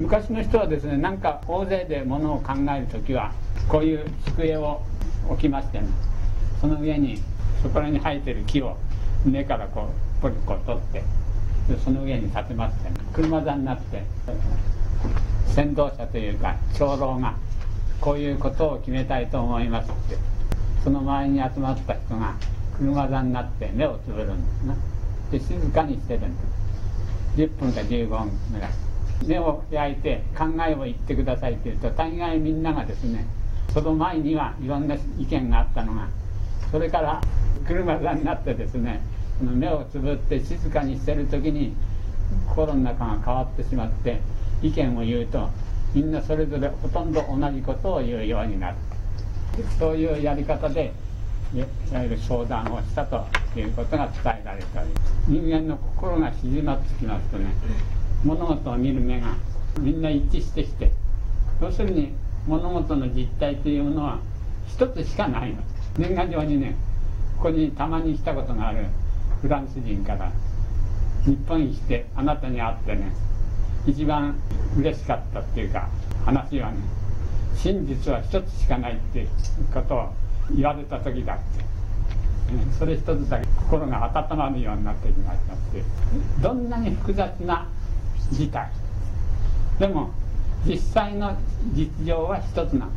昔の人はですねなんか大勢でものを考える時はこういう机を置きましてねその上にそこらに生えてる木を根からこうポリコ取ってその上に立てまして、ね、車座になって先導者というか長老がこういうことを決めたいと思いますってその周りに集まった人が車座になって目をつぶるんですね。で静かにしてるんです。10分か15分ぐらい。目を開いて考えを言ってくださいって言うと大概みんながですねその前にはいろんな意見があったのがそれから車座になってですね目をつぶって静かにしてる時に心の中が変わってしまって意見を言うとみんなそれぞれほとんど同じことを言うようになる。そういうやり方でいわゆる相談をしたということが伝えられたり人間の心が静まってきますとね物事を見る目がみんな一致してきて要するに物事の実態というものは一つしかないの。年賀状にねここにたまに来たことがあるフランス人から日本に来てあなたに会ってね一番嬉しかったっていうか話はね真実は一つしかないっていうことを言われた時だって、それ一つだけ心が温まるようになってきましたって。どんなに複雑な事態でも実際の実情は一つなの。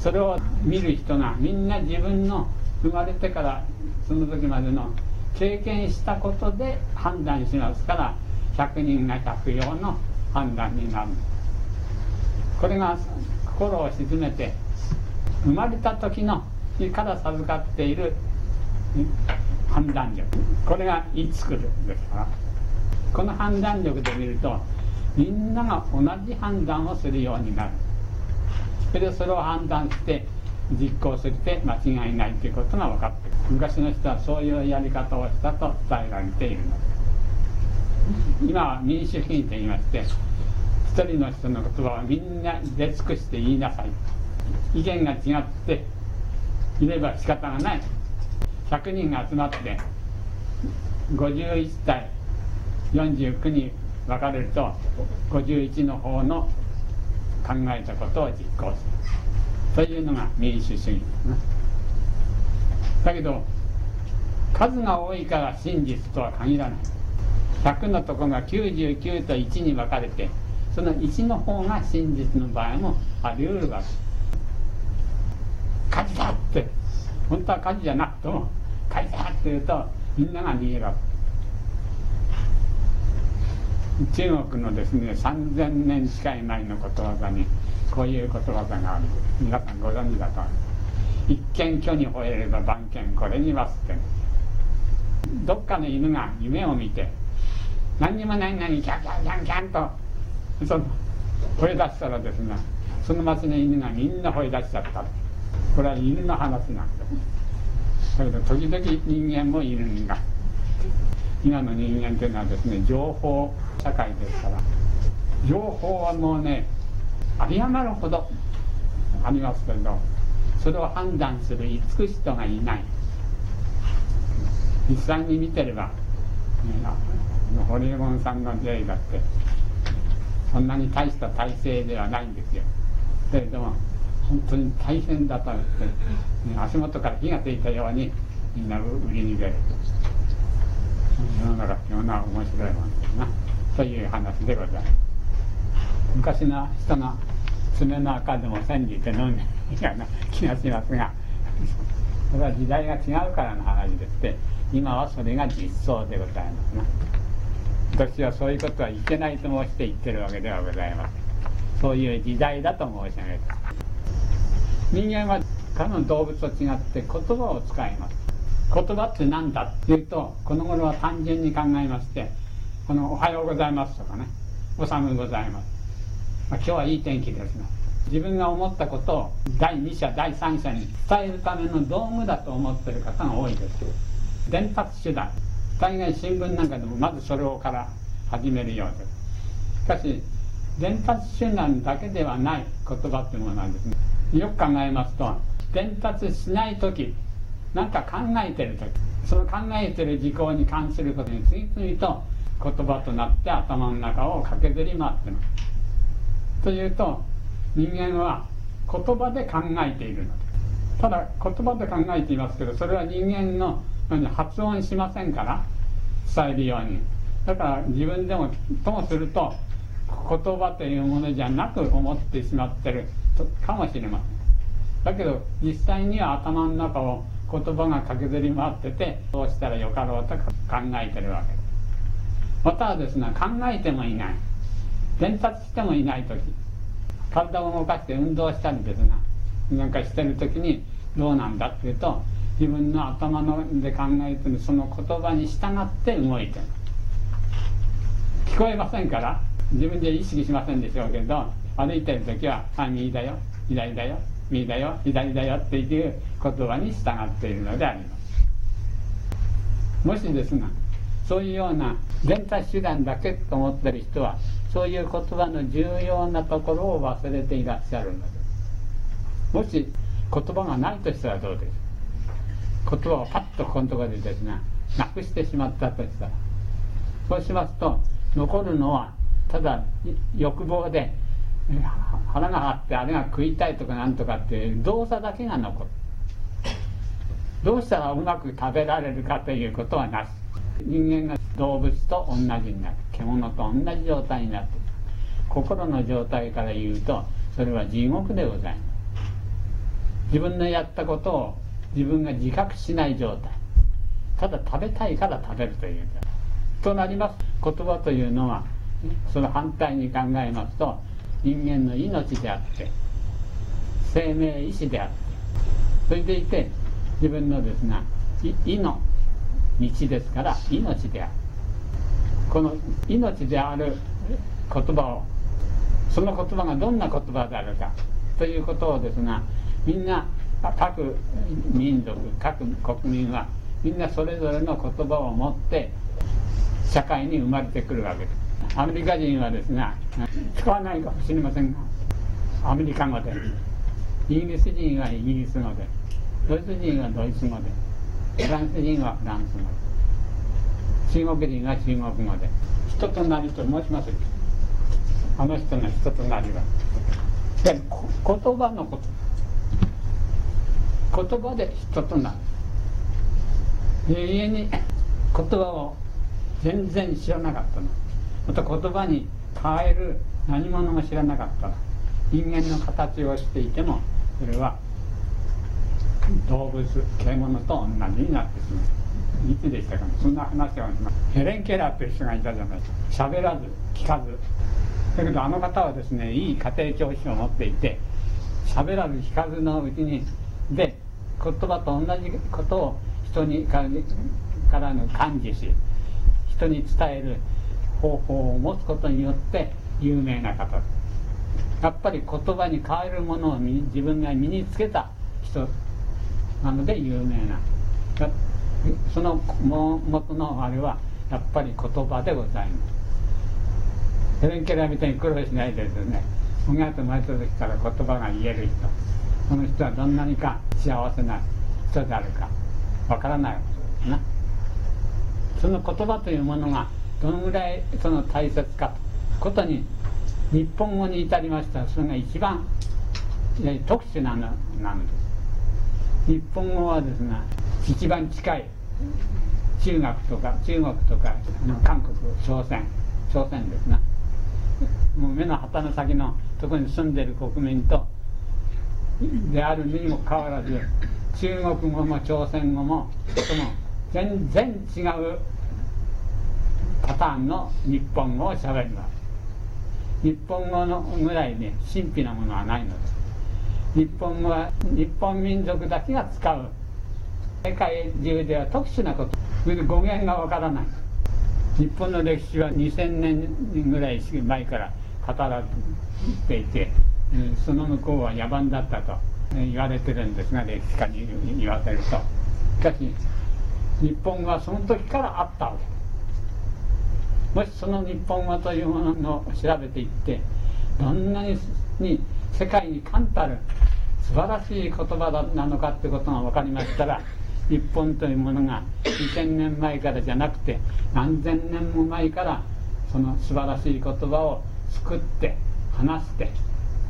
それを見る人がみんな自分の生まれてからその時までの経験したことで判断しますから100人が100用の判断になる。これが心を沈めて生まれた時のから授かっている判断力。これがいつくるですか？らこの判断力で見るとみんなが同じ判断をするようになる。それでそれを判断して実行するって間違いないということが分かってる。昔の人はそういうやり方をしたと伝えられているの。です今は民主主義と言いまして一人の人の言葉をみんな出尽くして言いなさい。意見が違っていれば仕方がない。100人が集まって51対49に分かれると51の方の考えたことを実行する。というのが民主主義だけど数が多いから真実とは限らない。100のとこが99と1に分かれてその1の方が真実の場合もあり得るわけ。火事だって。本当は火事じゃなくても火事だって言うとみんなが逃げるわけ。中国のですね3000年近い前のことわざにこういうことわざがある。皆さんご存知だと思います。一見巨に吠えれば番犬これにはってどっかの犬が夢を見て何にもないのにキャンキャンキャンキャンとその吠え出したらですねその町の犬がみんな吠え出しちゃった。これは犬の話なんです。だけど時々人間もいるんだ。今の人間というのはですね情報社会ですから情報はもうね有り余るほどありますけどそれを判断する慈く人がいない。実際に見てれば、ね、堀江門さんの例だってそんなに大した体制ではないんですよ。だけども本当に大変だと言って、足元から火がついたようにみんな売りに出る。世の中っていうのは面白いもんですな。という話でございます。昔の人の爪の赤でも煎じて飲んでいるような気がしますがそれは時代が違うからの話でして今はそれが実相でございますな。私はそういうことはいけないと申して言ってるわけではございません。そういう時代だと申し上げた。人間は他の動物と違って言葉を使います。言葉って何だっていうとこの頃は単純に考えましてこの「おはようございます」とかね「お寒ございます」まあ、今日はいい天気ですが自分が思ったことを第二者第三者に伝えるための道具だと思ってる方が多いです。伝達手段。大概新聞なんかでもまずそれをから始めるようです。しかし伝達手段だけではない言葉っていうものなんですねよく考えますと伝達しない時何か考えてる時その考えてる事項に関することに次々と言葉となって頭の中を駆けずり回ってます。というと人間は言葉で考えているのでただ言葉で考えていますけどそれは人間の発音しませんから伝えるように。だから自分でもともすると言葉というものじゃなく思ってしまってるかもしれません。だけど実際には頭の中を言葉が駆けずり回っててどうしたらよかろうと考えてるわけ。またはですね考えてもいない。伝達してもいない時。体を動かして運動したりですがなんかしてる時にどうなんだっていうと自分の頭ので考えてるその言葉に従って動いてる。聞こえませんから自分で意識しませんでしょうけど歩いてる時は「あ右だよ左だよ右だよ左だよ」っていう言葉に従っているのであります。もしですがそういうような伝達手段だけと思ってる人はそういう言葉の重要なところを忘れていらっしゃるのです。もし言葉がないとしたらどうです？言葉をパッとこのところでですねなくしてしまったとしたら。そうしますと残るのはただ欲望で腹が張ってあれが食いたいとかなんとかっていう動作だけが残る。どうしたらうまく食べられるかということはなし。人間が動物と同じになる獣と同じ状態になっている心の状態から言うとそれは地獄でございます自分のやったことを自分が自覚しない状態ただ食べたいから食べるというとなります言葉というのはその反対に考えますと人間の命であって生命意志であってそれでいて自分のですが意の道ですから命である。この命である言葉をその言葉がどんな言葉であるかということをですがみんな各民族各国民はみんなそれぞれの言葉を持って社会に生まれてくるわけです。アメリカ人はですが使わないかもしれませんがアメリカ語でイギリス人はイギリス語でドイツ人はドイツ語でフランス人はフランス語で中国人は中国語で。人となりと申します。あの人の人となりはで言葉のこと。言葉で人となる。永遠に言葉を全然知らなかったの。また言葉に変える何者も知らなかった。人間の形をしていてもそれは動物獣と同じになってしまういつでしたかそんな話をしますヘレン・ケラーという人がいたじゃないですか。喋らず聞かず。だけどあの方はですねいい家庭教師を持っていて喋らず聞かずのうちにで言葉と同じことを人にからの感じし人に伝える方法を持つことによって有名な方。やっぱり言葉に変えるものを自分が身につけた人なので有名な。その元のあれはやっぱり言葉でございます。ヘレン・ケラーみたいに苦労しないでですね。音楽生まれた時から言葉が言える人。その人はどんなにか幸せな人であるかわからないことですなその言葉というものがどのぐらいその大切かとことに日本語に至りましたらそれが一番特殊なのなんです。日本語はですね一番近い。中学とか中国とか韓国朝鮮。朝鮮ですね。もう目の旗の先のところに住んでる国民とであるにもかかわらず中国語も朝鮮語もその全然違うパターンの日本語をしゃべります。日本語のぐらいね神秘なものはないのです。日本は日本民族だけが使う。世界中では特殊なこと。語源がわからない。日本の歴史は2000年ぐらい前から語られていてその向こうは野蛮だったと言われてるんですが歴史家に言わせると。しかし日本はその時からあったわけ。もしその日本語というものを調べていってどんなに世界に冠たる素晴らしい言葉なのかってことが分かりましたら 日本というものが2000年前からじゃなくて何千年も前からその素晴らしい言葉を作って話して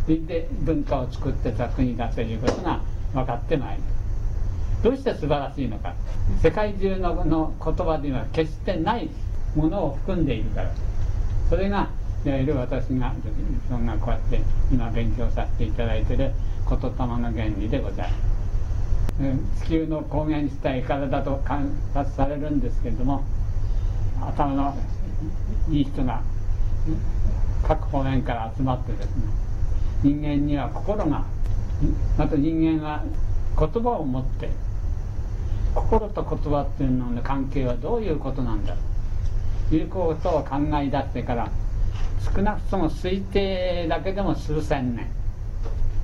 それで文化を作ってた国だということが分かってまいりどうして素晴らしいのか。世界中のの言葉には決してないものを含んでいるから。それがいる私がそんなこうやって今勉強させていただいている言霊の原理でございます。地球の光源自体からだと観察されるんですけれども頭のいい人が各方面から集まってですね人間には心がまた人間は言葉を持って心と言葉っていうのの関係はどういうことなんだということを考え出してから少なくとも推定だけでも数千年。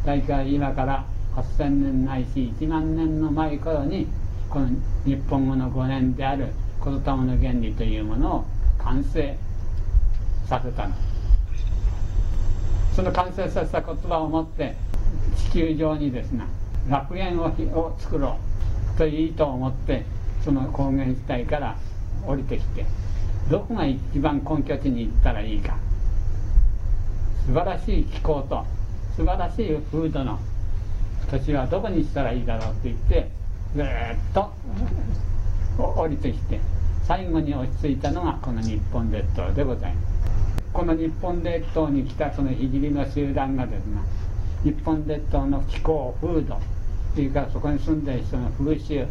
大体今から8000年ないし1万年の前頃にこの日本語の語源である言霊の原理というものを完成させたの。その完成させた言葉を持って地球上にですね楽園をを作ろうという意図を持ってその高原地帯から降りてきてどこが一番根拠地に行ったらいいか素晴らしい気候と素晴らしい風土の土地はどこにしたらいいだろうって言ってずっと降りてきて最後に落ち着いたのがこの日本列島でございます。この日本列島に来たその聖の集団がですね日本列島の気候風土それかそこに住んでる人の風習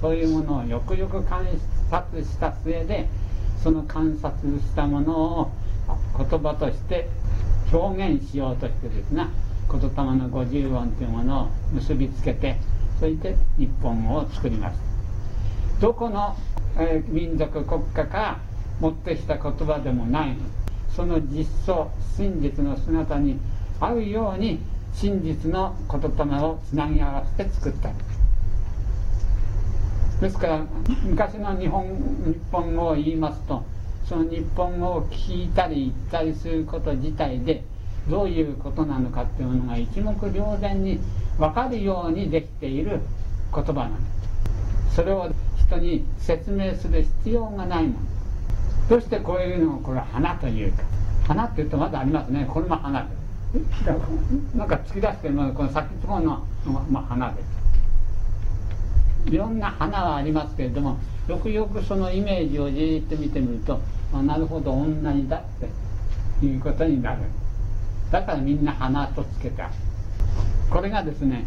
そういうものをよくよく観察した末でその観察したものを言葉として表現しようとしてですね言霊の五十音というものを結びつけてそれで日本語を作ります。どこの、えー、民族国家か持ってきた言葉でもない。その実相真実の姿に合うように真実の言霊をつなぎ合わせて作った。ですから昔の日本日本語を言いますとその日本語を聞いたり言ったりすること自体でどういうことなのかっていうのが一目瞭然に分かるようにできている言葉なんです。それを人に説明する必要がないもの。どうしてこういうのをこれ花というか。花って言うとまだありますね。これも花で。すなんか突き出してるのこの先っぽの、まあ、花で。すいろんな花はありますけれどもよくよくそのイメージをじっと見てみるとあなるほど同じだっていうことになる。だからみんな花とつけた。これがですね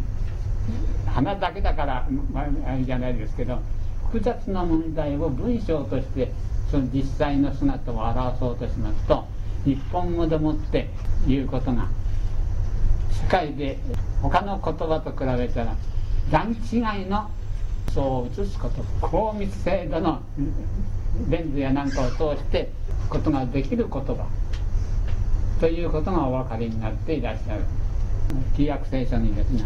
花だけだから、あ、れじゃないですけど複雑な問題を文章としてその実際の姿を表そうとしますと日本語でもって言うことが世界で他の言葉と比べたら段違いのそう映すこと高密精度のレンズやなんかを通してことができる言葉。ということがお分かりになっていらっしゃる。旧約聖書にですね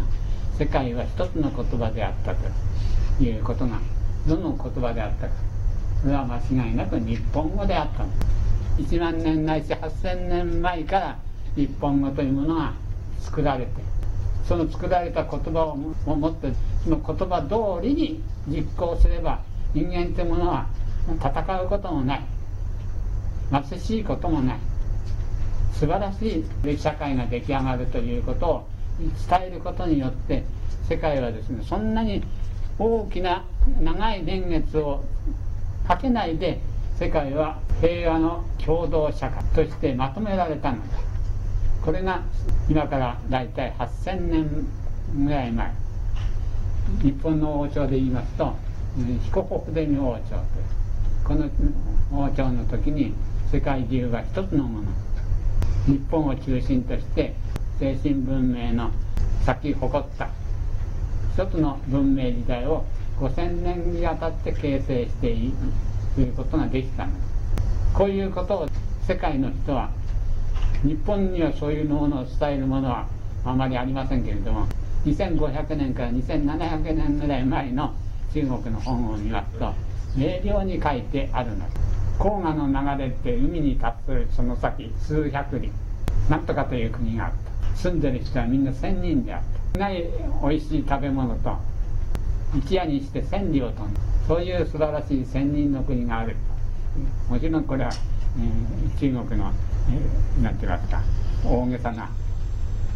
世界は一つの言葉であったということがどの言葉であったか。それは間違いなく日本語であったの。1万年ないし8000年前から日本語というものが作られてその作られた言葉を持ってその言葉通りに実行すれば人間というものは戦うこともない。貧しいこともない。素晴らしい社会が出来上がるということを伝えることによって世界はですねそんなに大きな長い年月をかけないで世界は平和の共同社会としてまとめられたのだ。これが今から大体8000年ぐらい前。日本の王朝で言いますと彦国伝王朝というこの王朝の時に世界中が一つのもの。日本を中心として精神文明の咲き誇った。一つの文明時代を5000年にわたって形成していくいうことができたの。ですこういうことを世界の人は日本にはそういうものを伝えるものはあまりありませんけれども2500年から2700年ぐらい前の中国の本を見ますと明瞭に書いてあるのです黄河の流れって海に達するその先数百里なんとかという国があった住んでる人はみんな千人であったない美味しい食べ物と一夜にして千里を飛んだそういう素晴らしい仙人の国があるもちろんこれは、えー、中国の、えー、なんて言いますか大げさな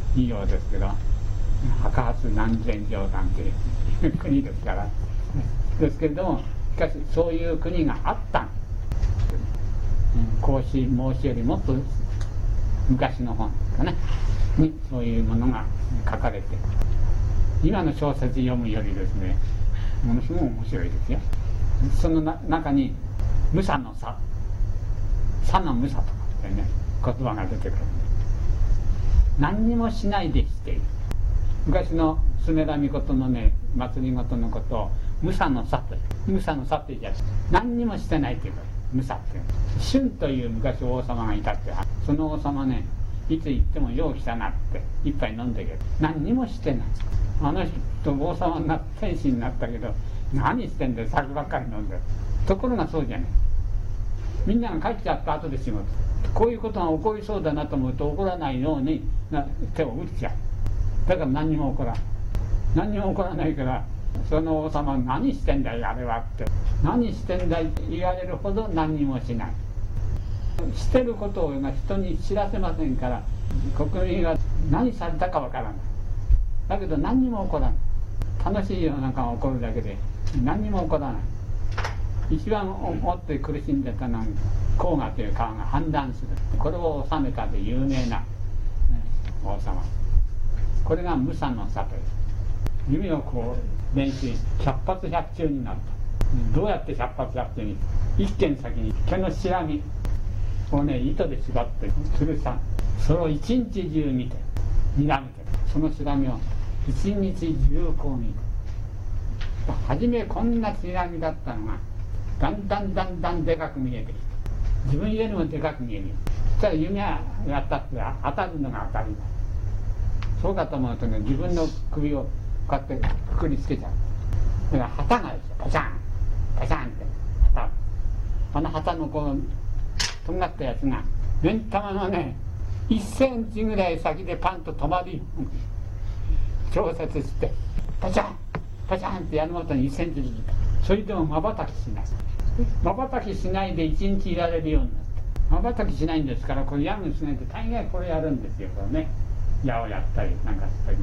企業ですけど白髪何千畳なんていう国ですからですけれどもしかしそういう国があった。孔子孟子よりもっと昔の本ですかね。にそういうものが書かれて。今の小説読むよりですねものすごい面白いですよ。その中に「無差の差」「差の無差」とかってね言葉が出てくる。何にもしないでしている。昔の常田美琴のね祭りごとのことを「無差の差」という「無差の差」って言うじゃ何にもしてないというか無差っていう春という昔王様がいたってその王様ねいつ行ってもよう来たなって一杯飲んでけど何にもしてないあの人王様になって天使になったけど何してんだよ酒ばっかり飲んでるところがそうじゃないみんなが帰っちゃった後で仕事こういうことが起こりそうだなと思うと起こらないようにな手を打っちゃうだから何にも起こらん何にも起こらないからその王様何してんだよあれはって。何してんだいって言われるほど何にもしない。してることを今人に知らせませんから国民が何されたかわからない。だけど何にも起こらない。楽しい世の中が起こるだけで何にも起こらない。一番思って苦しんでたのは黄河という川が氾濫する。これを治めたで有名な、王様。これが武者の里です。弓をこう練習百発百中になったどうやって百発百中に一軒先に毛のしらみをね糸で縛ってつるさそれを一日中見て睨めてそのしらみを一日中こう見て初めこんなしらみだったのがだんだんだんだんでかく見えてきて自分よりもでかく見えるそしたら弓やったって当たるのが当たりだそうかと思うとね自分の首をこうやってくくりつけちゃう。だから旗がパシャンパシャンって旗あの旗のこうとんがったやつが目ん玉のね1センチぐらい先でパンと止まるよ調節してパシャンパシャンってやるごとに1センチずつそれでもまばたきしないまばたきしないで1日いられるようになって。まばたきしないんですからこれヤングしないと大概これやるんですよこれね。矢をやったりなんかしたり。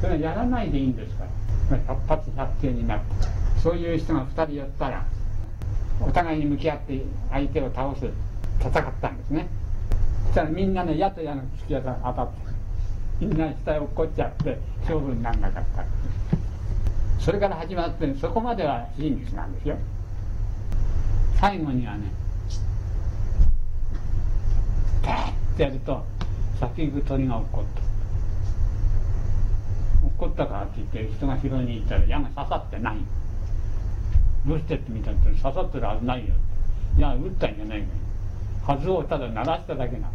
それはやらないでいいんですから。百発百中になって。そういう人が2人寄ったらお互いに向き合って相手を倒す戦ったんですね。そしたらみんなね矢と矢の突き当たってみんな下へ落っこっちゃって勝負にならなかった。それから始まってそこまでは真実なんですよ。最後にはねパーッてやると先行く鳥が落っこった落っこったからって言って人が拾いに行ったら矢が刺さってない。どうしてって見たら刺さってるはずないよいや打ったんじゃないのはずをただ鳴らしただけな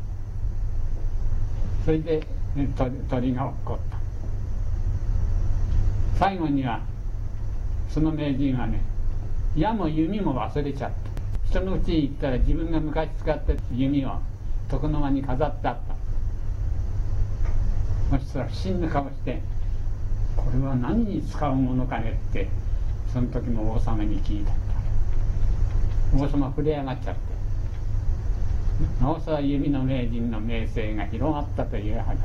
それで、ね、鳥が落っこった。最後にはその名人はね矢も弓も忘れちゃった。人のうちに行ったら自分が昔使ってた弓を床の間に飾ってあった。そしたら不審な顔してこれは何に使うものかねってその時の王様に聞いた。王様触れ上がっちゃって。なおさら弓の名人の名声が広がったという話。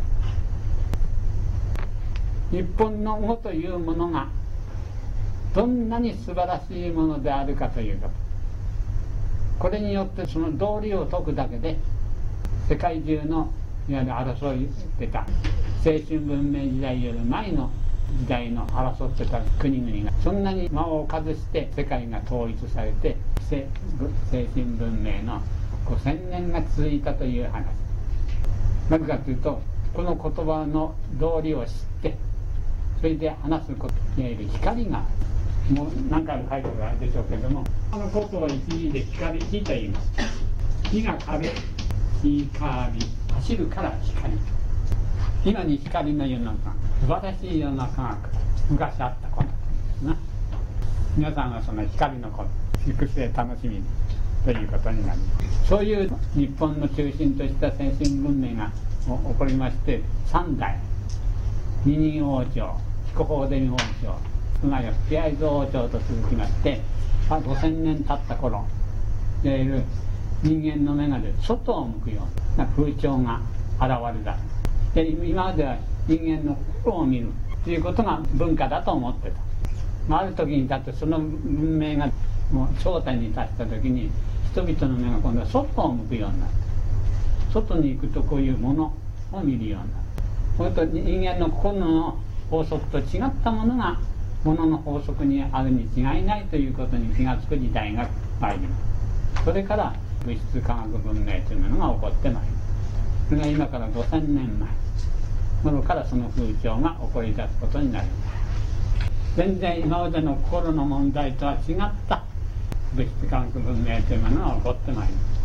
日本の語というものがどんなに素晴らしいものであるかということこれによってその道理を解くだけで世界中のいわゆる争いしてた青春文明時代より前の時代の争ってた国々がそんなに間を外して世界が統一されて精神文明の5000年が続いたという話。なぜかというとこの言葉の道理を知ってそれで話すこといわゆる光がもう何回も書いてあるでしょうけれどもあのことを一時で光火と言います。火が壁火光走るから光今に光の世の中素晴らしい世の中が昔あったことな。皆さんはその光のこと育成楽しみということになります。そういう日本の中心とした先進文明が起こりまして三代二人王朝彦法伝王朝熊谷吹合蔵王朝と続きまして5000年経った頃いわゆる人間の眼鏡で外を向くような風潮が現れた。で今までは人間の心を見るということが文化だと思ってた。ある時にだってその文明がもう頂点に達した時に人々の目が今度は外を向くようになって外に行くとこういうものを見るようになるそれと人間の心の法則と違ったものがものの法則にあるに違いないということに気が付く時代が参ります。それから物質科学文明というものが起こってまいります。それが今から5000年前。頃からその風潮が起こり出すことになります。全然今までの心の問題とは違った。物質科学文明というものが起こってまいります。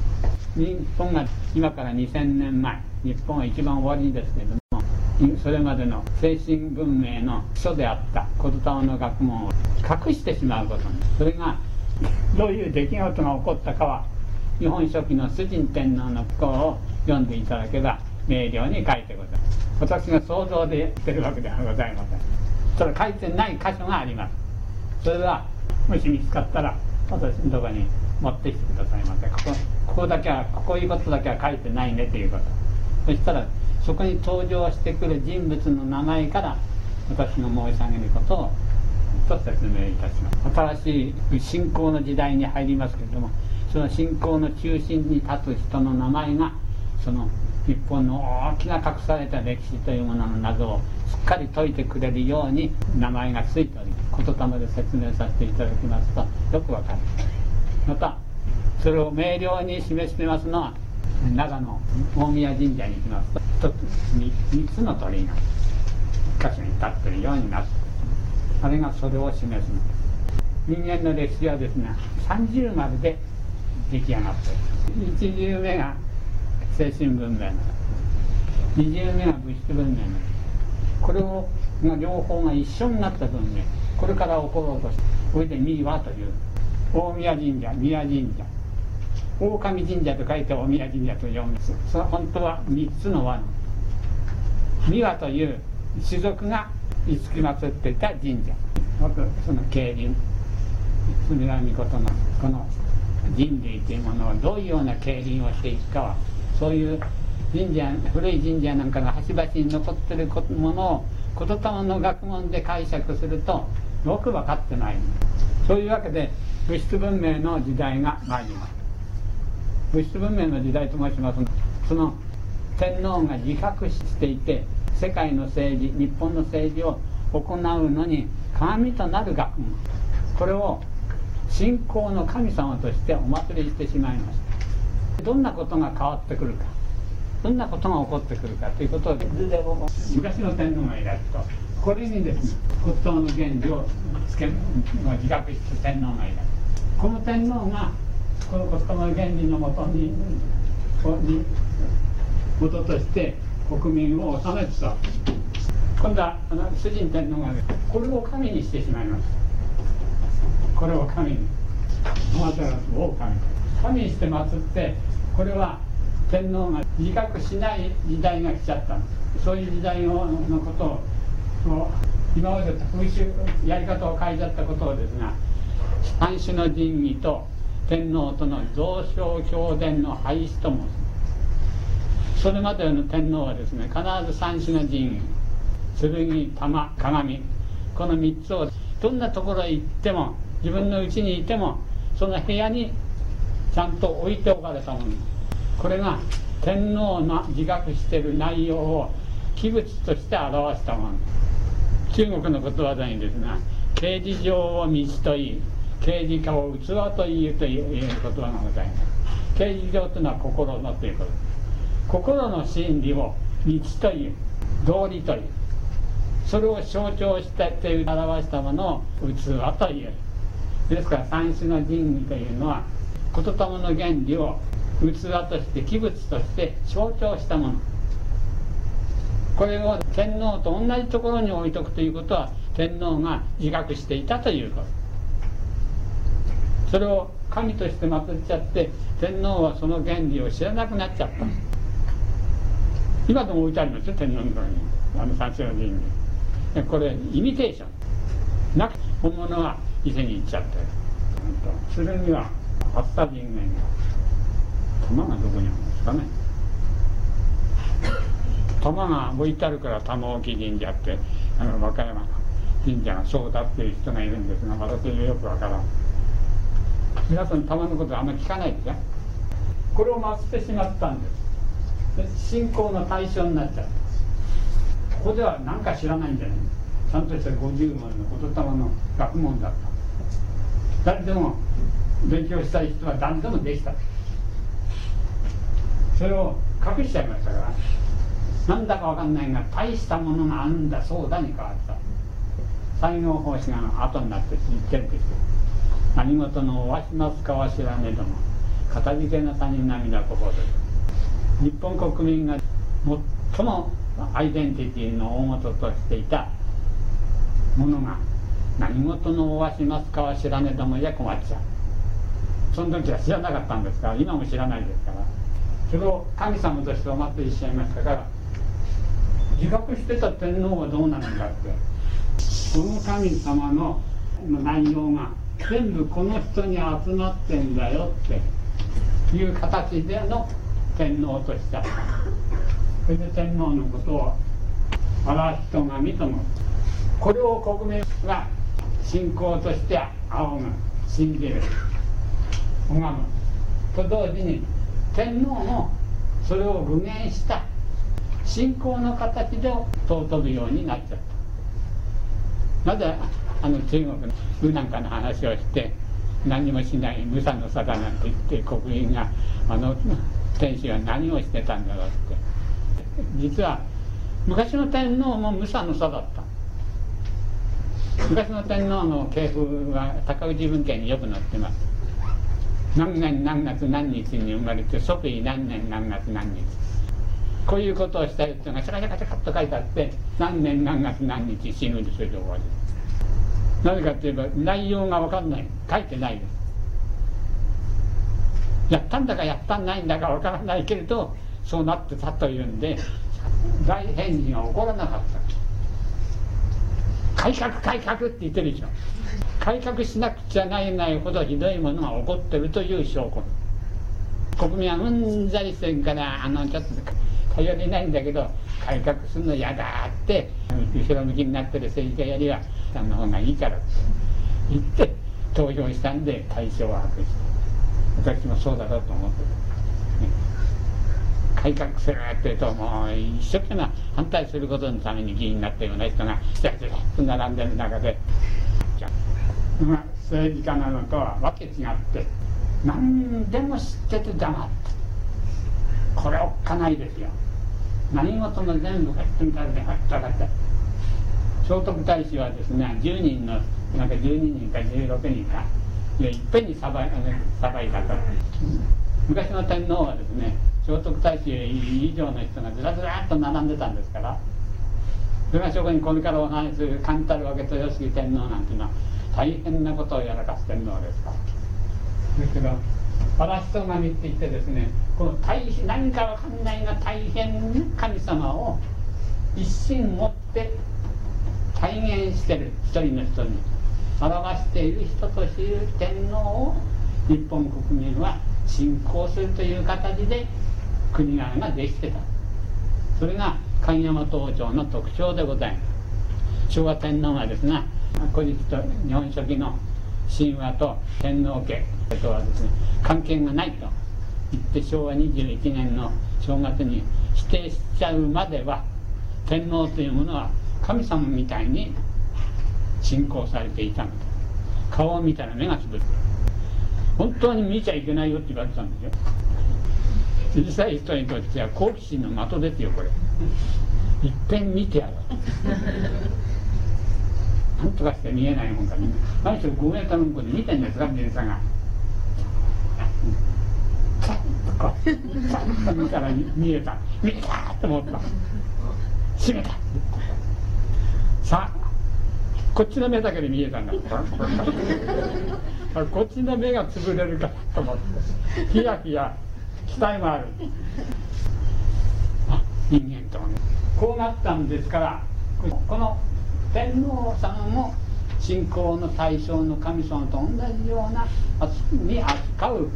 日本が今から2000年前日本は一番終わりですけれどもそれまでの精神文明の基礎であった言霊の学問を隠してしまうことにそれがどういう出来事が起こったかは日本書紀の崇神天皇の不幸を読んでいただけば明瞭に書いてござい。ます私が想像で言ってるわけではございません。ただ書いてない箇所がありますそれはもし見つかったら私のとこに持ってきてくださいませここここだけはこういうことだけは書いてないねということ。そしたらそこに登場してくる人物の名前から私の申し上げること。をと説明いたします。新しい信仰の時代に入りますけれどもその信仰の中心に立つ人の名前がその日本の大きな隠された歴史というものの謎をしっかり解いてくれるように名前が付いており言霊で説明させていただきますとよくわかる。またそれを明瞭に示してますのは長野大宮神社に行きますと1つ 3, つの鳥居が1箇所に立っているようになってあれがそれを示すのです人間の歴史はですね30丸で出来上がっている1重目が精神文明の。二重目が物質文明の。これをが両方が一緒になった文明。これから起ころうとしてこれで三輪という。大宮神社宮神社。大神社と書いて大宮神社と読む。んですそれ本当は3つの輪の。三輪という種族が五木祀っていた神社。その競輪住良美ことのこの人類というものをどういうような競輪をしていくかはそういう神社古い神社なんかが端々に残ってるものを言霊の学問で解釈するとよく分かってない。そういうわけで物質文明の時代が参ります。物質文明の時代と申しますその天皇が自覚していて世界の政治日本の政治を行うのに鏡となる学問。これを信仰の神様としてお祭りしてしまいました。どんなことが変わってくるかどんなことが起こってくるかということを昔の天皇がいらっとこれにですね骨董の原理をつけ自覚した天皇がいらこの天皇がこの骨董の原理のもとにに元として国民を治めてた。今度はあの主人天皇が、これを神にしてしまいましたこれを神に。神にして祀ってこれは天皇が自覚しない時代が来ちゃったそういう時代のことを今まで風習やり方を変えちゃったことをですが三種の神器と天皇との増床教伝の廃止と申すそれまでの天皇はですね必ず三種の神器剣玉鏡この3つをどんなところへ行っても自分の家にいてもその部屋にちゃんと置いておかれたものこれが天皇の自覚している内容を器物として表したもの。中国のことわざにですが刑事上を道といい刑事化を器というという言葉がございます。刑事上というのは心のということ。心の真理を道という。道理という。それを象徴して表したものを器という。ですから三種の神器というのは言霊の原理を器として器物として象徴したもの。これを天皇と同じところに置いとくということは天皇が自覚していたということ。それを神として祀っちゃって天皇はその原理を知らなくなっちゃった。今でも置いてありますよ天皇のところに。あの三種の神器。これイミテーション。なく本物は伊勢に行っちゃって。剣はあった人間。が玉がどこにあるんですかね。玉が置いてあるから玉置神社ってあの和歌山の神社がそうだっていう人がいるんですが私はよくわからん。皆さん玉のことあんまり聞かないでしょこれを祀ってしまったんです。信仰の対象になっちゃうここでは何か知らないんじゃないちゃんとした50文の言霊の学問だった。誰でも勉強したい人は誰でもできた。それを隠しちゃいましたから。なんだかわかんないが大したものがあるんだそうだに変わった。西行法師が後になって言ってるんですよ何事のわしますかは知らねえども。片付けなさに涙こぼれ日本国民が最もアイデンティティの大元としていたものが何事のわしますかは知らねえどもや困っちゃう。その時は知らなかったんですか？ら今も知らないですから。それを神様としてお祭りしちゃいましたから自覚してた天皇はどうなのかって。この神様の内容が全部この人に集まってんだよっていう形での天皇としちゃった。それで天皇のことを荒人神ともこれを国民が信仰として仰ぐ。信じる。拝む。と同時に天皇もそれを具現した。信仰の形で尊ぶようになっちゃった。なぜあの中国のウなんかの話をして何もしない無差の差だなんて言って国民があの天使は何をしてたんだろうって。実は昔の天皇も無差の差だった。昔の天皇の系譜は高氏文献によく載ってます。何年何月何日に生まれて即位何年何月何日。こういうことをした人がチャカチャカチャカッと書いてあって何年何月何日死ぬんでそれで終わりなぜかといえば内容が分かんない。書いてないです。やったんだかやったんないんだか分からないけれどそうなってたというんで大変人は起こらなかった。改革改革って言ってるでしょ。改革しなくちゃならないほどひどいものが起こってるという証拠。国民はうんざりしてるからあのちょっと頼りないんだけど改革するの嫌だって後ろ向きになってる政治家よりはさんの方がいいからって言って投票したんで対象を把握して。私もそうだろうと思ってる、改革するって言うともう一生懸命反対することのために議員になったような人がずらずらっと並んでる中で。まあ、政治家なのとはわけ違って何でも知ってて黙ってこれおっかないですよ。何事も全部やってみたらねはったかった聖徳太子はですね10人のなんか12人か16人かいっぺんにさばいさばいたと。昔の天皇はですね聖徳太子以上の人がずらずらっと並んでたんですからそれがそこにこれからお話しする勘太郎家豊杉天皇なんていうのは大変なことをやらかす天皇ですか？ですけど嵐と神って言ってですねこの大何かわかんないが大変な神様を一心持って体現してる一人の人に表している人としている天皇を日本国民は信仰するという形で国側ができてた。それが神山東朝の特徴でございます。昭和天皇がですが古事記と日本書紀の神話と天皇家。とはですね関係がないと言って昭和21年の正月に否定しちゃうまでは天皇というものは神様みたいに信仰されていたのだ。顔を見たら目がつぶる。本当に見ちゃいけないよって言われたんですよ。小さい人にとっては好奇心の的ですよこれ。いっぺん見てやろう。なんとかして見えないもんかね何しろ5メートル向こうで見てんですか電車がさっとこうさっと見た。ら見えた。見えた。と思った。閉めた。さあこっちの目だけで見えた。んだこっちの目が潰れるかと思ってヒヤヒヤ期待もあるあ人間とはねこうなった。んですからこの天皇様も信仰の対象の神様と同じようなに扱う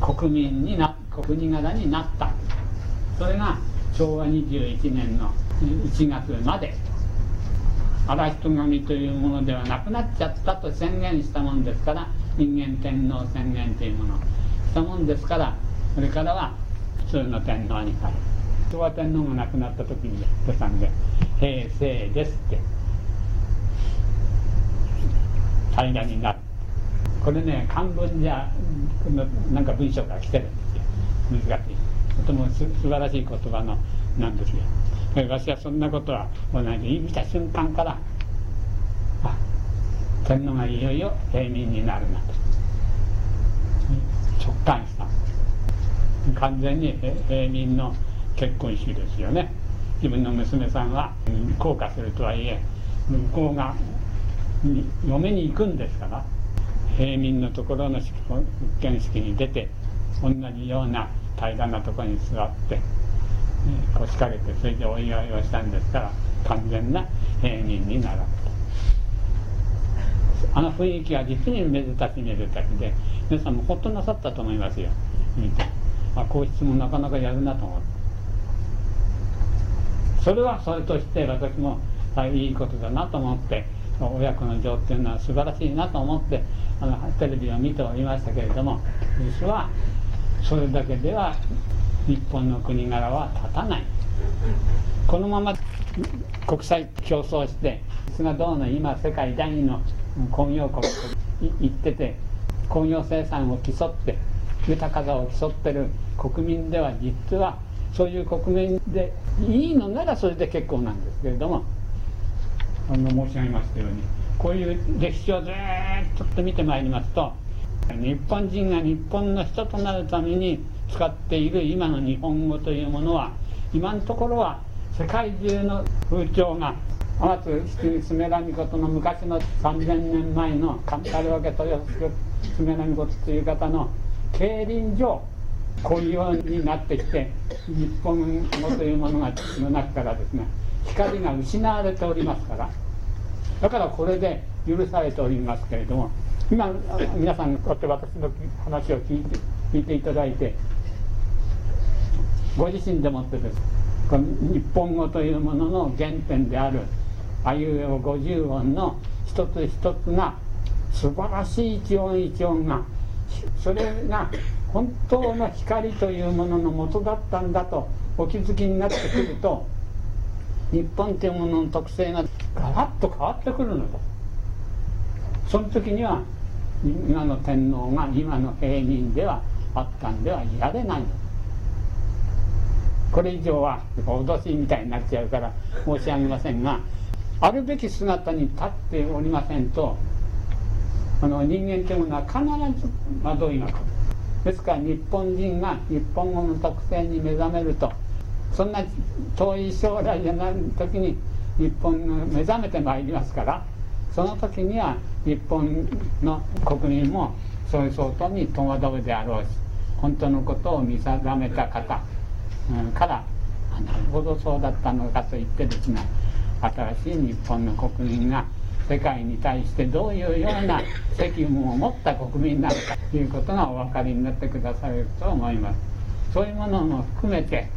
国民にな国柄になった。それが昭和21年の1月まで。荒人神というものではなくなっちゃったと宣言したもんですから人間天皇宣言というもの。をしたもんですからそれからは普通の天皇に変え昭和天皇が亡くなった時にやってたんで「平成です」って。平らになる。これね漢文じゃなんか文章が来てるんですよ。難しい。とてもす素晴らしい言葉のなんですよ。私はそんなことは同じ見た瞬間からあ天皇がいよいよ平民になるなと。直感した。完全に平民の結婚式ですよね。自分の娘さんは降下するとはいえ向こうが嫁に行くんですから平民のところの結婚式に出て同じような平らなところに座って腰掛けてそれでお祝いをしたんですから完全な平民にならあの雰囲気は実にめでたしめでたしで皆さんもほっとなさったと思いますよ。見て。あ皇室もなかなかやるなと思って。それはそれとして私もいいことだなと思って親子の情っていうのは素晴らしいなと思ってあのテレビを見ておりましたけれども実はそれだけでは日本の国柄は立たない。このまま国際競争して菅どうの今世界第二の工業国と言ってて工業生産を競って豊かさを競ってる国民では実はそういう国民でいいのならそれで結構なんですけれどもあの申し上げましたようにこういう歴史をずっと見てまいりますと日本人が日本の人となるために使っている今の日本語というものは今のところは世界中の風潮が天津スメラミコトの昔の3000年前のカンタルワケ豊洲スメラミコトという方の競輪上こういうようになってきて日本語というものがの中からですね光が失われておりますから。だからこれで許されておりますけれども今皆さんこうやって私の話を聞いて聞いていただいてご自身でもってです。この日本語というものの原点であるあいうえお50音の一つ一つが素晴らしい一音一音がそれが本当の光というものの元だったんだとお気づきになってくると日本というものの特性がガラッと変わってくるのですその時には今の天皇が今の平民ではあったんではいられないこれ以上は脅しみたいになっちゃうから申し上げませんがあるべき姿に立っておりませんとあの人間というものは必ず惑いが来るですから日本人が日本語の特性に目覚めるとそんな遠い将来じゃない時に日本が目覚めてまいりますからその時には日本の国民もそういう相当に戸惑うであろうし本当のことを見定めた方、からなるほどそうだったのかと言ってですね新しい日本の国民が世界に対してどういうような責務を持った国民なのかということがお分かりになってくださると思います。そういうものも含めて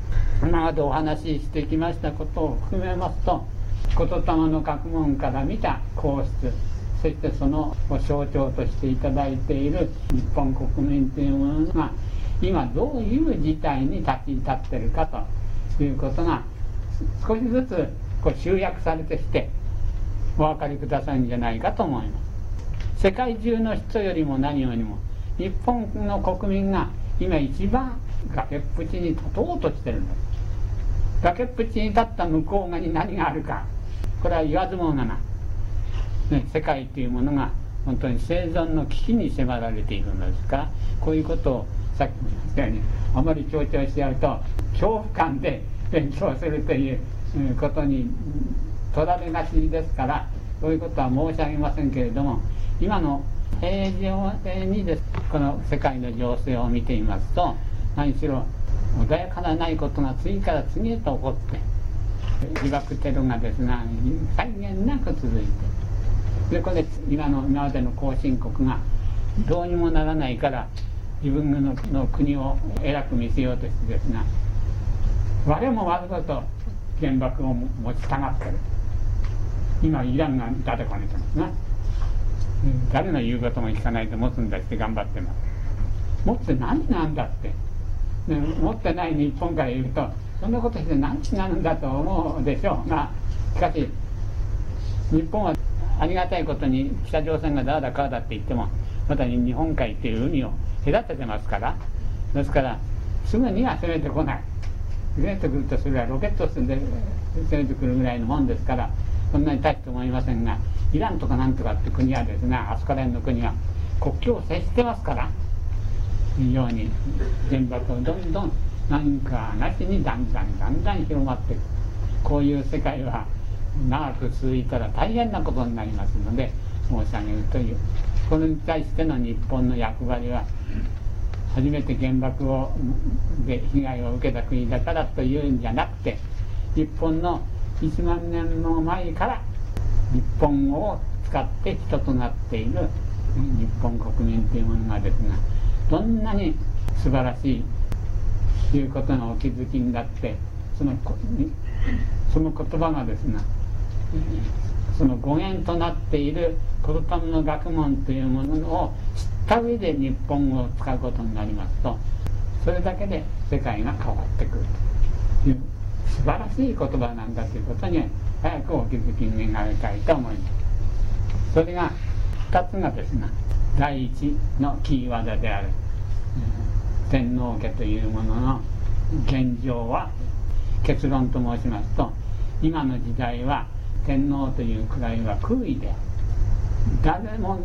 今までお話ししてきましたことを含めますと言霊の学問から見た皇室そしてその象徴としていただいている日本国民というものが今どういう事態に立ち至っているかということが少しずつこう集約されてきてお分かりくださるんじゃないかと思います。世界中の人よりも何よりも日本の国民が今一番崖っぷちに立とうとしてるんです崖っぷちに立った向こう側に何があるか。これは言わずもがな、ね、世界というものが本当に生存の危機に迫られているのですか。らこういうことをさっきも言ったようにあまり強調しちゃうと恐怖感で 勉強するということに取られがちですからそういうことは申し上げませんけれども今の平常にです。この世界の情勢を見ていますと何しろ穏やかなないことが次から次へと起こって自爆テロがですが際限なく続いてでこれ今の今までの後進国がどうにもならないから自分のの国を偉く見せようとしてですが我もわざと原爆を持ちたがってる今イランが誰かねてますな誰の言うことも聞かないで持つんだって頑張ってます持って何なんだってで持ってない日本から言うとそんなことして何になるんだと思うでしょう。がしかし日本はありがたいことに北朝鮮がだだかだって言ってもまた日本海っていう海を隔ててますから。ですからすぐには攻めてこない。攻めてくるとそれはロケットで攻めてくるぐらいのもんですからそんなに大して思いませんがイランとかなんとかって国はですねあそこら辺の国は国境を接してますから。非常に原爆をどんどん何かなしにだんだんだんだん広まっていくこういう世界は長く続いたら大変なことになりますので申し上げるというこれに対しての日本の役割は初めて原爆をで被害を受けた国だからというんじゃなくて日本の1万年の前から日本を使って人となっている日本国民というものがですがどんなに素晴らしいということがお気づきになってそのその言葉がですがその語源となっているコルタムの学問というものを知った上で日本語を使うことになりますとそれだけで世界が変わってくるという素晴らしい言葉なんだということに早くお気づきに願いたいと思います。それが2つがですね第一のキーワードである。天皇家というものの現状は結論と申しますと今の時代は天皇という位は空位で誰も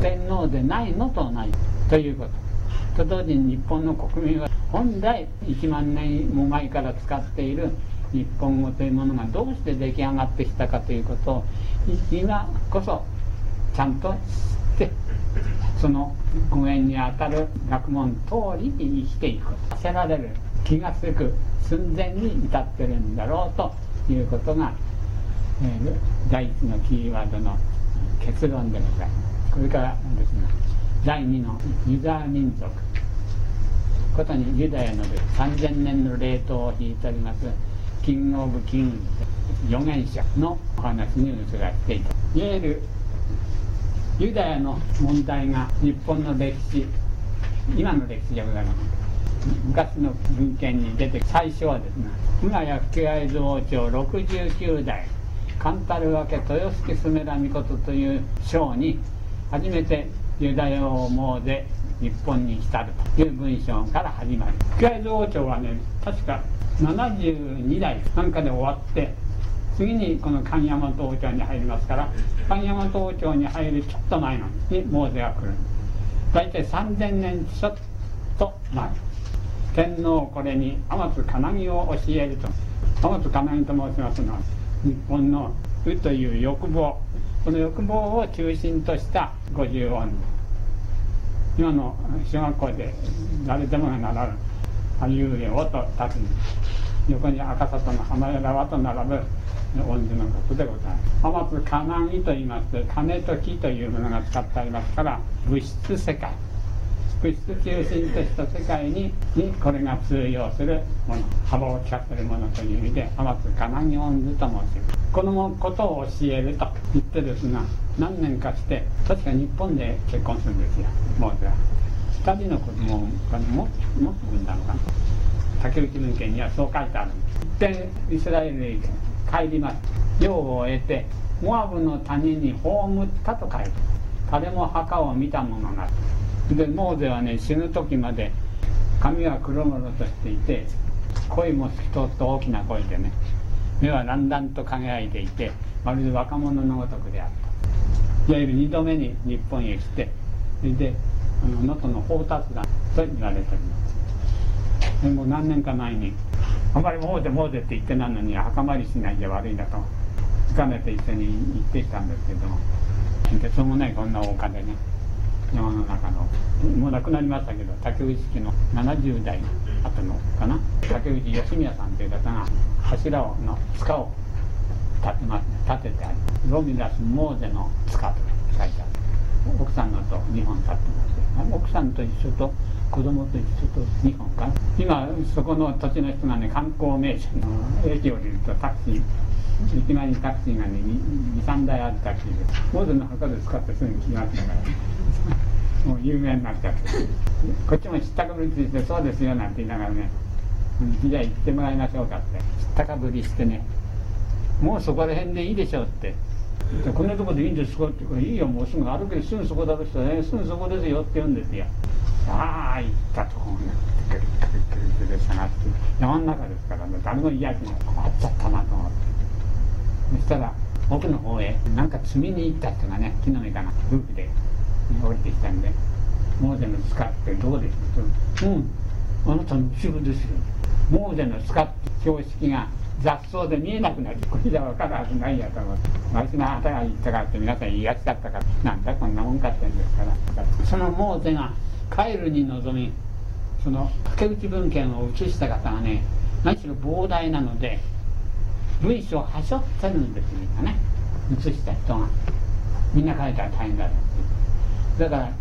天皇でないのと同じということ。と同時に日本の国民は本来1万年も前から使っている日本語というものがどうして出来上がってきたかということを今こそちゃんと知その語源にあたる学問通りに生きていく。させられる気が付く寸前に至ってるんだろうということが、えー、第一のキーワードの結論でございますこれからですね第二のユダヤ民族ことにユダヤの3000年の霊凍を引いておりますキング・オブ・キング預言者のお話に移らせていたいわゆるユダヤの問題が日本の歴史今の歴史じゃございません昔の文献に出て最初はですね今や吹合図王朝69代カンタル分け豊助スメラミコトという章に初めてユダヤ王モーゼ日本に来たるという文章から始まる。吹合図王朝はね確か72代なんかで終わって次にこの神山東町に入りますから神山東町に入るちょっと前なのにモーゼが来る大体3000年ちょっと前。天皇これに天津金木を教えると。天津金木と申しますのは日本の「う」という欲望。この欲望を中心とした五十音。今の小学校で誰でもが習う「あいうえお」と立つ横に赤里の花枝輪と並ぶ音字のことでございます。天津金木と言いますと金と木というものが使ってありますから物質世界。物質中心とした世界ににこれが通用するもの幅を利かせるものという意味で天津金木音図と申します。このことを教えると言ってですが何年かして確か日本で結婚するんですよ。モーゼは2人の子供がももっと産んだのかな。竹内文献にはそう書いてある一遍イスラエルへ帰ります用を終えてモアブの谷に葬ったと書いて誰も墓を見たものなしでモーゼはね死ぬ時まで髪は黒々としていて声も透き通った大きな声でね目はだんだんと輝いていてまるで若者のごとく。であったいわゆる2度目に日本へ来てそれで能登の宝達団と言われておりますでも何年か前にあんまりモーゼモーゼって言ってないのに墓参りしないで悪いだと疲れて一緒に行ってきたんですけどもとてもないこんな丘でね山の中の。もう亡くなりましたけど竹内家の70代後のかな？竹内義宮さんという方が柱をの塚を立てますね立ててありロミラス・モーゼの塚と書いてある。奥さんのと2本立ってます。奥さんと一緒と子供と一緒と2本か今そこの土地の人がね観光名所の駅降りるとタクシー駅前にタクシーがね23台あるタクシーでモーゼの墓で使ってすぐ来ましたからもう有名になっちゃってこっちも知ったかぶりついてそうですよなんて言いながらね。じゃあ行ってもらいましょうかって。知ったかぶりしてね。もうそこら辺でいいでしょうって。こんなとこでいいんですかって。言ういいよもうすぐ歩けすぐそこだろ人ねすぐそこですよって言うんですよ。さあ行ったところにくるくるくるくる探って山の中ですからね誰も嫌気ない困っちゃったなと思ってそしたら奥の方へなんか積みに行った人がね木の枝が夫婦で降りてきたんで「モーゼの塚ってどうですか?」うんあなたの後ろですよ」モーゼの塚って標識が雑草で見えなくなる。これじゃ分かるはずないやと思って。私の旗が言ったからって皆さん言いがちだったからなんだこんなもんかってんですからそのモーゼが帰るに臨みその竹内文献を写した方がね何しろ膨大なので文章をはしょってるんですみんなね写した人がみんな書いたら大変だろう。だから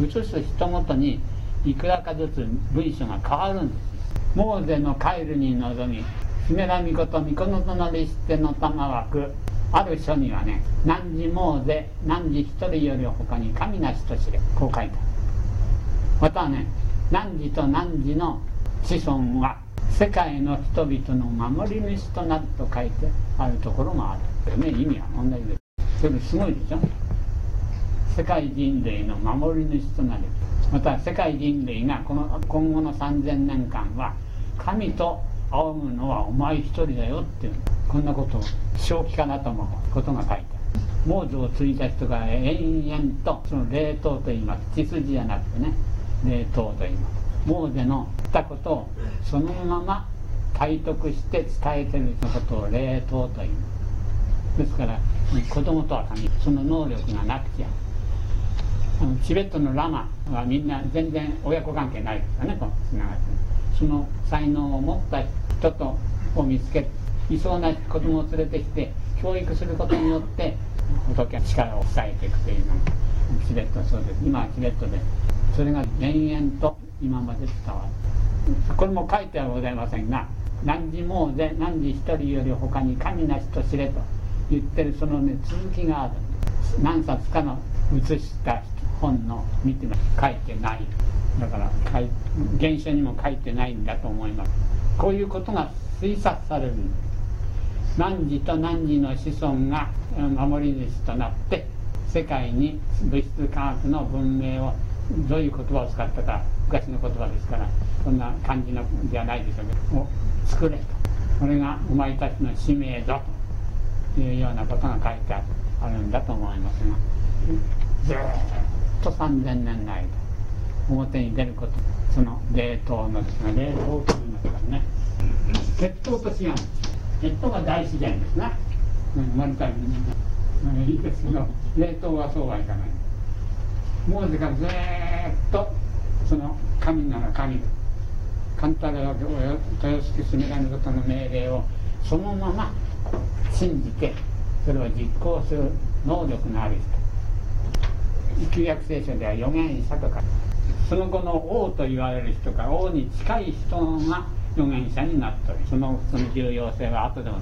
写す人ごとにいくらかずつ文章が変わるんですモーゼの帰るに臨み姫田美こと巫女のりしての玉枠ある書にはね「何時モーゼ何時一人より他に神なしと知れ」こう書いてある。またね「何時と何時の子孫は世界の人々の守り主となる」と書いてあるところもある。ね意味は同じですそれすごいでしょ？世界人類の守り主となる。また世界人類がこの今後の3000年間は神と仰ぐのはお前一人だよっていう。こんなことを正気かなと思うことが書いてある。モーズを継いだ人が延々とその霊頭と言います。血筋じゃなくてね。霊頭と言いますモーゼの言ったことをそのまま体得して伝えてることを霊頭と言います。ですから子供とは限りその能力がなくちゃあのチベットのラマはみんな全然親子関係ないですよねこうつながってその才能を持った人とを見つけいそうな子供を連れてきて教育することによって仏は力を伝えていくというの。がチベットそうです今はチベットでそれが延々と今まで伝わるこれも書いてはございませんが何時もうで何時一人より他に神なしと知れと言ってるそのね続きがある何冊かの写した本の見ても書いてないだから原書にも書いてないんだと思いますこういうことが推察されるんです何時と何時の子孫が守り主となって世界に物質科学の文明をどういう言葉を使ったか昔の言葉ですからそんな感じのじゃないでしょうけどを作れとこれがお前たちの使命だというようなことが書いてあるんだと思いますがずっと3000年の間表に出ることその冷凍のですが冷凍といいますからね。血統と違うんです。血統が大自然ですね生まれたりいいですけど冷凍はそうはいかない。モーゼがずっとその神なら神。簡単な豊洲進められることの命令をそのまま信じてそれを実行する能力のある人。旧約聖書では預言者とかその後の王と言われる人か王に近い人が預言者になっておりそのその重要性は後でも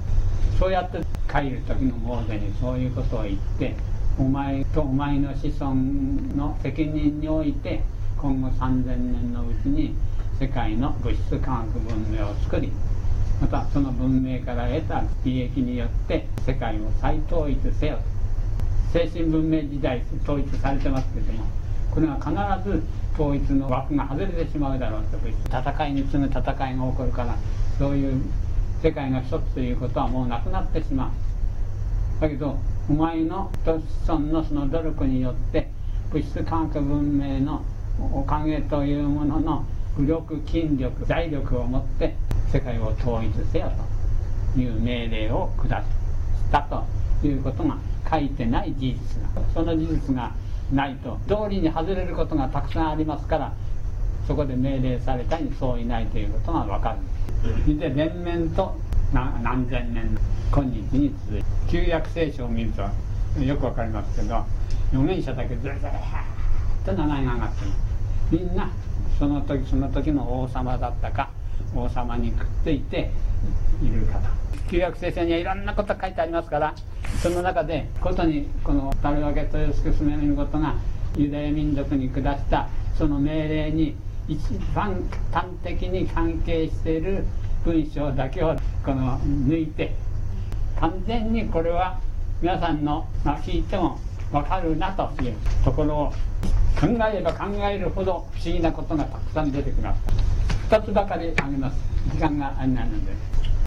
そうやって帰る時のモーゼにそういうことを言ってお前とお前の子孫の責任において今後3000年のうちに世界の物質科学文明を作りまたその文明から得た利益によって世界を再統一せよ精神文明時代統一されてますけどもこれは必ず統一の枠が外れてしまうだろうと。戦いに次ぐ戦いが起こるからそういう世界が一つということはもうなくなってしまうだけどお前の子孫のその努力によって物質科学文明のおかげというものの武力筋力財力を持って世界を統一せよという命令を下したということが書いてない事実がその事実がないと道理に外れることがたくさんありますからそこで命令されたにそういないということが分かる。んです連綿とな何千年今日に続いて旧約聖書を見るとよくわかりますけど預言者だけずらずらと名前が上がってみんなその時その時の王様だったか王様にくっついている方。旧約聖書にはいろんなこと書いてありますからその中でことにこの「たるわけ豊洲すめのことがユダヤ民族に下したその命令に一番端的に関係している文章だけをこの抜いて完全にこれは皆さんの、まあ、聞いても分かるなというところを考えれば考えるほど不思議なことがたくさん出てきます。2つばかりあげます。時間があれなので。